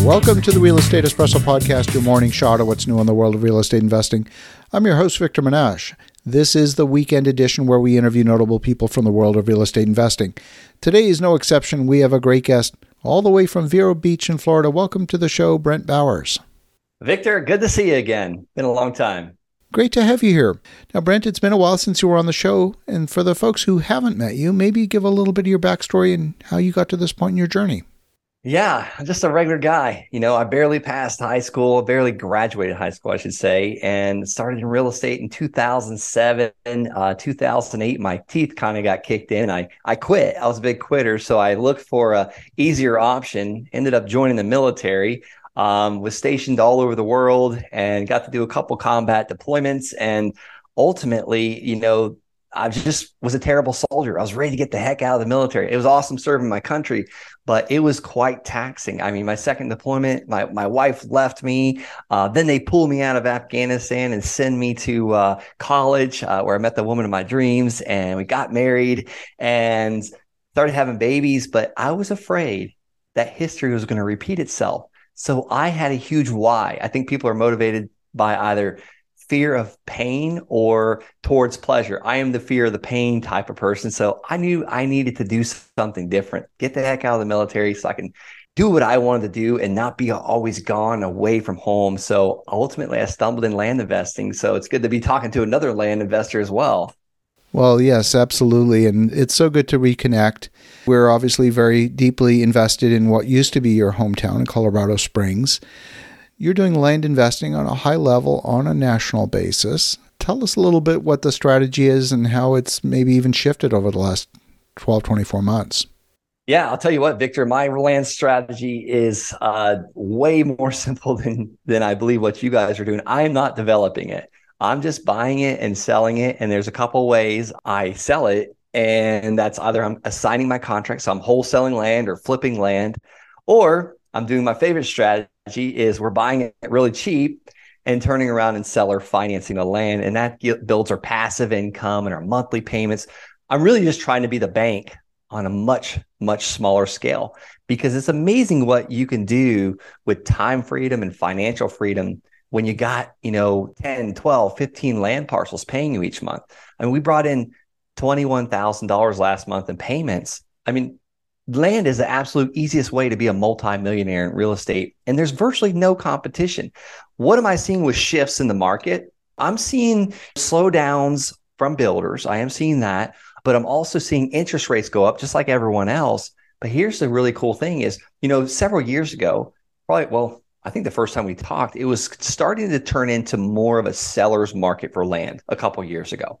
Welcome to the Real Estate Espresso Podcast, your morning shot of what's new in the world of real estate investing. I'm your host, Victor Menasce. This is the weekend edition where we interview notable people from the world of real estate investing. Today is no exception. We have a great guest all the way from Vero Beach in Florida. Welcome to the show, Brent Bowers. Victor, good to see you again. Been a long time. Great to have you here. Now, Brent, it's been a while since you were on the show. And for the folks who haven't met you, maybe give a little bit of your backstory and how you got to this point in your journey. Yeah, I'm just a regular guy. You know, I barely passed high school, barely graduated high school, I should say, and started in real estate in 2007. Uh, 2008, my teeth kind of got kicked in. I, I quit. I was a big quitter. So I looked for a easier option, ended up joining the military, um, was stationed all over the world and got to do a couple combat deployments. And ultimately, you know, I just was a terrible soldier. I was ready to get the heck out of the military. It was awesome serving my country, but it was quite taxing. I mean, my second deployment, my, my wife left me. Uh, then they pulled me out of Afghanistan and send me to uh, college uh, where I met the woman of my dreams and we got married and started having babies. But I was afraid that history was going to repeat itself. So I had a huge why. I think people are motivated by either fear of pain or towards pleasure. I am the fear of the pain type of person. So I knew I needed to do something different, get the heck out of the military so I can do what I wanted to do and not be always gone away from home. So ultimately, I stumbled in land investing. So it's good to be talking to another land investor as well. Well, yes, absolutely. And it's so good to reconnect. We're obviously very deeply invested in what used to be your hometown in Colorado Springs. You're doing land investing on a high level on a national basis. Tell us a little bit what the strategy is and how it's maybe even shifted over the last 12, 24 months. Yeah, I'll tell you what, Victor, my land strategy is uh, way more simple than than I believe what you guys are doing. I'm not developing it. I'm just buying it and selling it. And there's a couple ways I sell it. And that's either I'm assigning my contract, so I'm wholesaling land or flipping land, or I'm doing my favorite strategy is we're buying it really cheap and turning around and seller financing the land. And that builds our passive income and our monthly payments. I'm really just trying to be the bank on a much, much smaller scale because it's amazing what you can do with time freedom and financial freedom when you got, you know, 10, 12, 15 land parcels paying you each month. I mean, we brought in $21,000 last month in payments. I mean, land is the absolute easiest way to be a multimillionaire in real estate and there's virtually no competition. What am i seeing with shifts in the market? I'm seeing slowdowns from builders. I am seeing that but i'm also seeing interest rates go up just like everyone else. But here's the really cool thing is you know several years ago probably well i think the first time we talked it was starting to turn into more of a seller's market for land a couple years ago.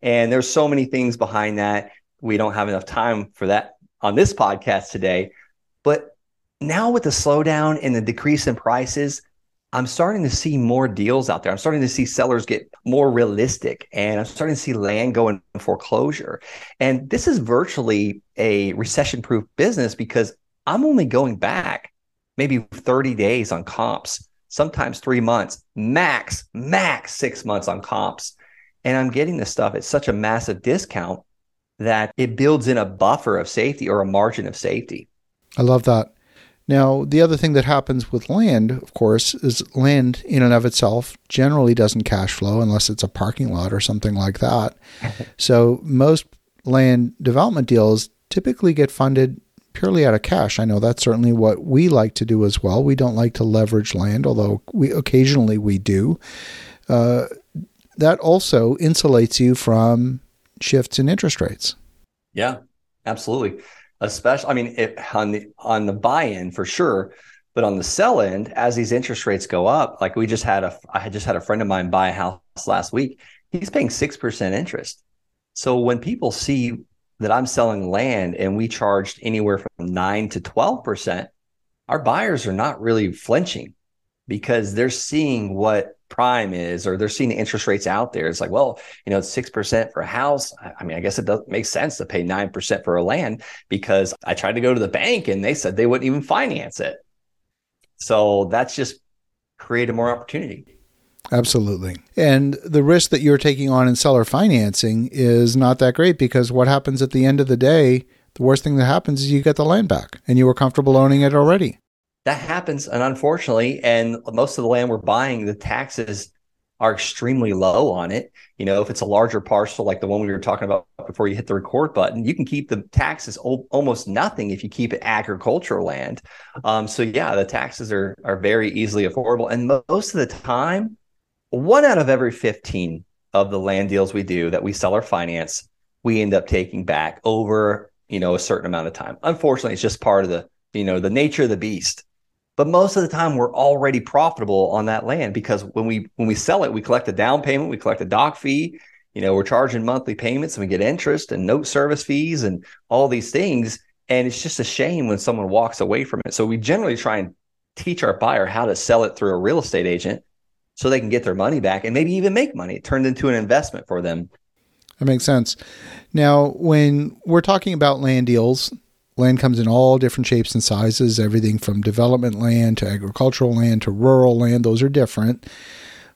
And there's so many things behind that. We don't have enough time for that on this podcast today. But now with the slowdown and the decrease in prices, I'm starting to see more deals out there. I'm starting to see sellers get more realistic and I'm starting to see land go in foreclosure. And this is virtually a recession proof business because I'm only going back maybe 30 days on comps, sometimes three months, max, max six months on comps. And I'm getting this stuff at such a massive discount that it builds in a buffer of safety or a margin of safety. I love that. Now, the other thing that happens with land, of course, is land in and of itself generally doesn't cash flow unless it's a parking lot or something like that. so, most land development deals typically get funded purely out of cash. I know that's certainly what we like to do as well. We don't like to leverage land, although we occasionally we do. Uh, that also insulates you from shifts in interest rates. Yeah, absolutely. Especially, I mean, it, on the on the buy-in for sure, but on the sell end, as these interest rates go up, like we just had a, I had just had a friend of mine buy a house last week. He's paying six percent interest. So when people see that I'm selling land and we charged anywhere from nine to twelve percent, our buyers are not really flinching because they're seeing what prime is or they're seeing the interest rates out there it's like well you know it's 6% for a house i mean i guess it doesn't make sense to pay 9% for a land because i tried to go to the bank and they said they wouldn't even finance it so that's just created more opportunity Absolutely. And the risk that you're taking on in seller financing is not that great because what happens at the end of the day, the worst thing that happens is you get the land back and you were comfortable owning it already. That happens. And unfortunately, and most of the land we're buying, the taxes are extremely low on it. You know, if it's a larger parcel like the one we were talking about before you hit the record button, you can keep the taxes o- almost nothing if you keep it agricultural land. Um, so yeah, the taxes are are very easily affordable, and most of the time, one out of every fifteen of the land deals we do that we sell or finance, we end up taking back over you know a certain amount of time. Unfortunately, it's just part of the you know the nature of the beast. But most of the time, we're already profitable on that land because when we when we sell it, we collect a down payment, we collect a doc fee. You know, we're charging monthly payments, and we get interest and note service fees and all these things. And it's just a shame when someone walks away from it. So we generally try and teach our buyer how to sell it through a real estate agent so they can get their money back and maybe even make money. It turned into an investment for them. That makes sense. Now, when we're talking about land deals, Land comes in all different shapes and sizes, everything from development land to agricultural land to rural land. Those are different.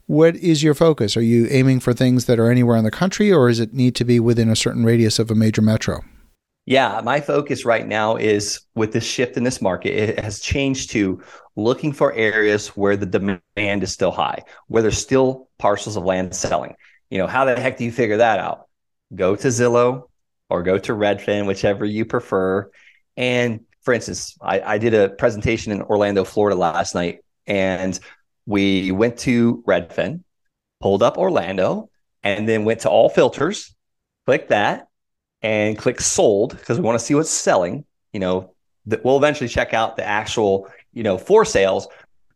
What is your focus? Are you aiming for things that are anywhere in the country, or does it need to be within a certain radius of a major metro? Yeah, my focus right now is with this shift in this market, it has changed to looking for areas where the demand is still high, where there's still parcels of land selling. You know, how the heck do you figure that out? Go to Zillow or go to Redfin, whichever you prefer, and for instance, I, I did a presentation in Orlando, Florida last night, and we went to Redfin, pulled up Orlando, and then went to all filters, click that, and click sold because we want to see what's selling. You know, that we'll eventually check out the actual, you know, for sales,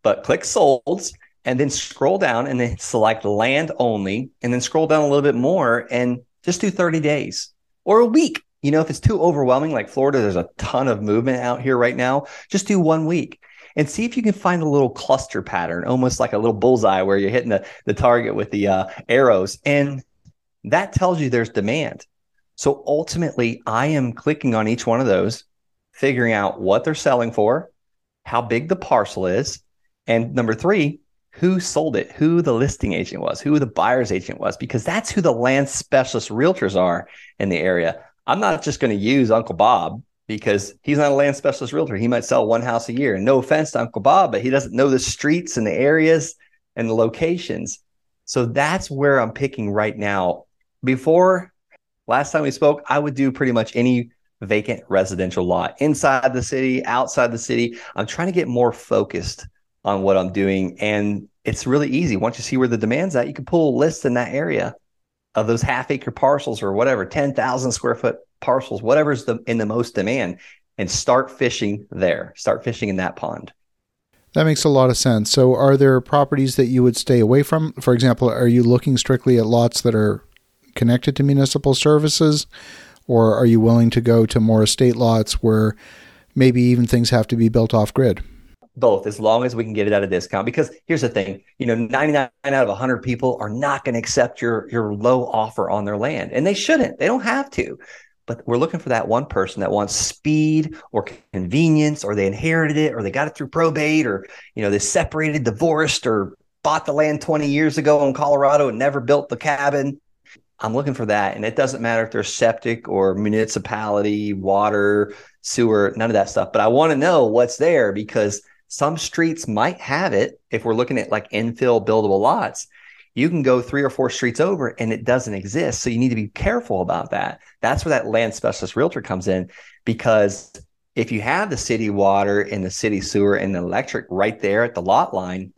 but click solds and then scroll down and then select land only, and then scroll down a little bit more and just do 30 days or a week you know, if it's too overwhelming, like Florida, there's a ton of movement out here right now. Just do one week and see if you can find a little cluster pattern, almost like a little bullseye where you're hitting the, the target with the uh, arrows. And that tells you there's demand. So ultimately, I am clicking on each one of those, figuring out what they're selling for, how big the parcel is, and number three, who sold it, who the listing agent was, who the buyer's agent was, because that's who the land specialist realtors are in the area. I'm not just going to use Uncle Bob because he's not a land specialist realtor. He might sell one house a year. And no offense to Uncle Bob, but he doesn't know the streets and the areas and the locations. So that's where I'm picking right now. Before last time we spoke, I would do pretty much any vacant residential lot inside the city, outside the city. I'm trying to get more focused on what I'm doing. And it's really easy. Once you see where the demand's at, you can pull a list in that area of those half acre parcels or whatever, 10,000 square foot parcels, whatever's the, in the most demand, and start fishing there, start fishing in that pond. That makes a lot of sense. So, are there properties that you would stay away from? For example, are you looking strictly at lots that are connected to municipal services, or are you willing to go to more estate lots where maybe even things have to be built off grid? Both as long as we can get it at a discount. Because here's the thing you know 99 out of 100 people are not going to accept your your low offer on their land and they shouldn't. They don't have to. But we're looking for that one person that wants speed or convenience or they inherited it or they got it through probate or you know they separated divorced or bought the land 20 years ago in colorado and never built the cabin. I'm looking for that and it doesn't matter if they're septic or municipality water sewer none of that stuff. But i want to know what's there because some streets might have it if we're looking at like infill buildable lots. You can go three or four streets over and it doesn't exist. So you need to be careful about that. That's where that land specialist realtor comes in because if you have the city water and the city sewer and the electric right there at the lot line,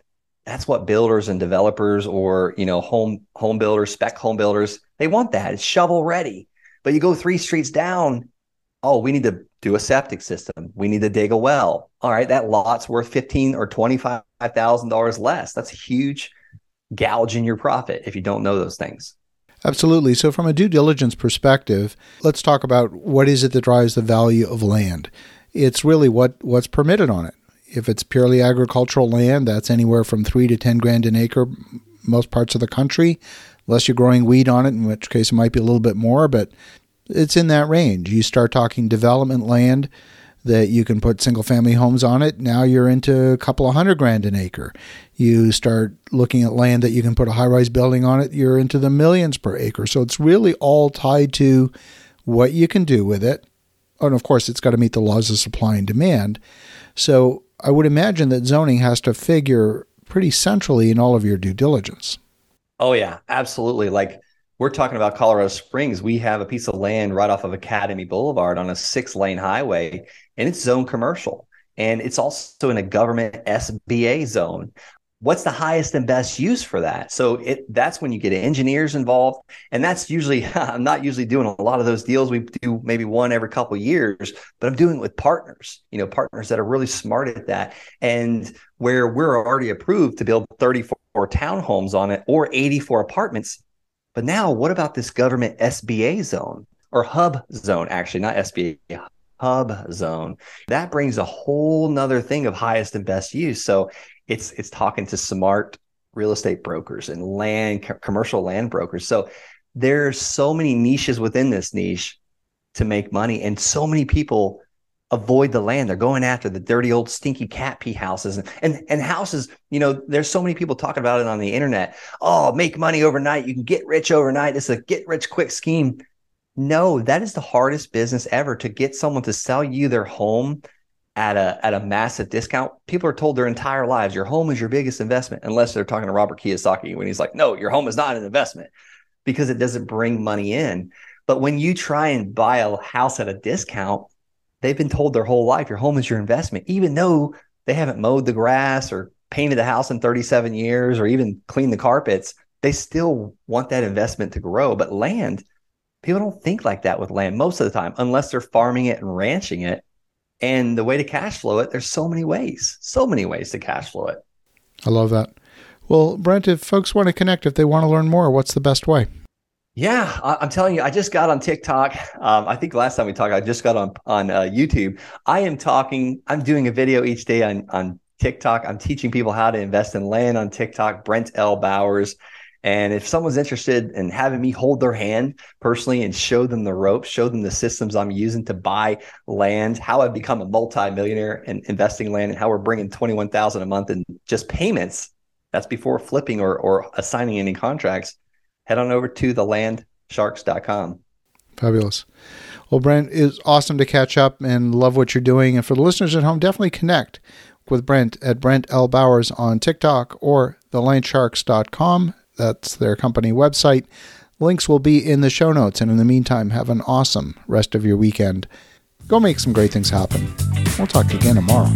that's what builders and developers or you know home home builders, spec home builders, they want that. It's shovel ready. But you go three streets down, oh, we need to do a septic system. We need to dig a well. All right, that lot's worth fifteen or twenty five thousand dollars less. That's a huge gouge in your profit if you don't know those things. Absolutely. So, from a due diligence perspective, let's talk about what is it that drives the value of land. It's really what what's permitted on it. If it's purely agricultural land, that's anywhere from three to ten grand an acre, most parts of the country, unless you're growing wheat on it, in which case it might be a little bit more. But it's in that range. You start talking development land that you can put single family homes on it. Now you're into a couple of hundred grand an acre. You start looking at land that you can put a high rise building on it, you're into the millions per acre. So it's really all tied to what you can do with it. And of course, it's got to meet the laws of supply and demand. So I would imagine that zoning has to figure pretty centrally in all of your due diligence. Oh yeah, absolutely. Like we're talking about Colorado Springs. We have a piece of land right off of Academy Boulevard on a six lane highway, and it's zone commercial. And it's also in a government SBA zone. What's the highest and best use for that? So it that's when you get engineers involved, and that's usually I'm not usually doing a lot of those deals. We do maybe one every couple years, but I'm doing it with partners. You know, partners that are really smart at that, and where we're already approved to build 34 townhomes on it or 84 apartments but now, what about this government SBA zone or hub zone? Actually, not SBA, hub zone. That brings a whole nother thing of highest and best use. So it's it's talking to smart real estate brokers and land commercial land brokers. So there's so many niches within this niche to make money, and so many people avoid the land. They're going after the dirty old stinky cat pee houses and, and and houses. You know, there's so many people talking about it on the internet. Oh, make money overnight. You can get rich overnight. It's a get rich quick scheme. No, that is the hardest business ever to get someone to sell you their home at a at a massive discount. People are told their entire lives your home is your biggest investment, unless they're talking to Robert Kiyosaki when he's like, no, your home is not an investment because it doesn't bring money in. But when you try and buy a house at a discount, they've been told their whole life your home is your investment, even though they haven't mowed the grass or painted the house in 37 years or even cleaned the carpets. They still want that investment to grow. But land, people don't think like that with land most of the time, unless they're farming it and ranching it. And the way to cash flow it, there's so many ways, so many ways to cash flow it. I love that. Well, Brent, if folks want to connect, if they want to learn more, what's the best way? Yeah, I, am telling you, I just got on TikTok. Um, I think last time we talked, I just got on on uh, YouTube. I am talking. I'm doing a video each day on on TikTok. I'm teaching people how to invest in land on TikTok. Brent L. Bowers. And if someone's interested in having me hold their hand personally and show them the ropes, show them the systems I'm using to buy land, how I've become a multi-millionaire in investing land, and how we're bringing twenty-one thousand a month in just payments. That's before flipping or or assigning any contracts head on over to thelandsharks.com. Fabulous. Well, Brent, it's awesome to catch up and love what you're doing. And for the listeners at home, definitely connect with Brent at Brent L. Bowers on TikTok or thelandsharks.com. That's their company website. Links will be in the show notes. And in the meantime, have an awesome rest of your weekend. Go make some great things happen. We'll talk again tomorrow.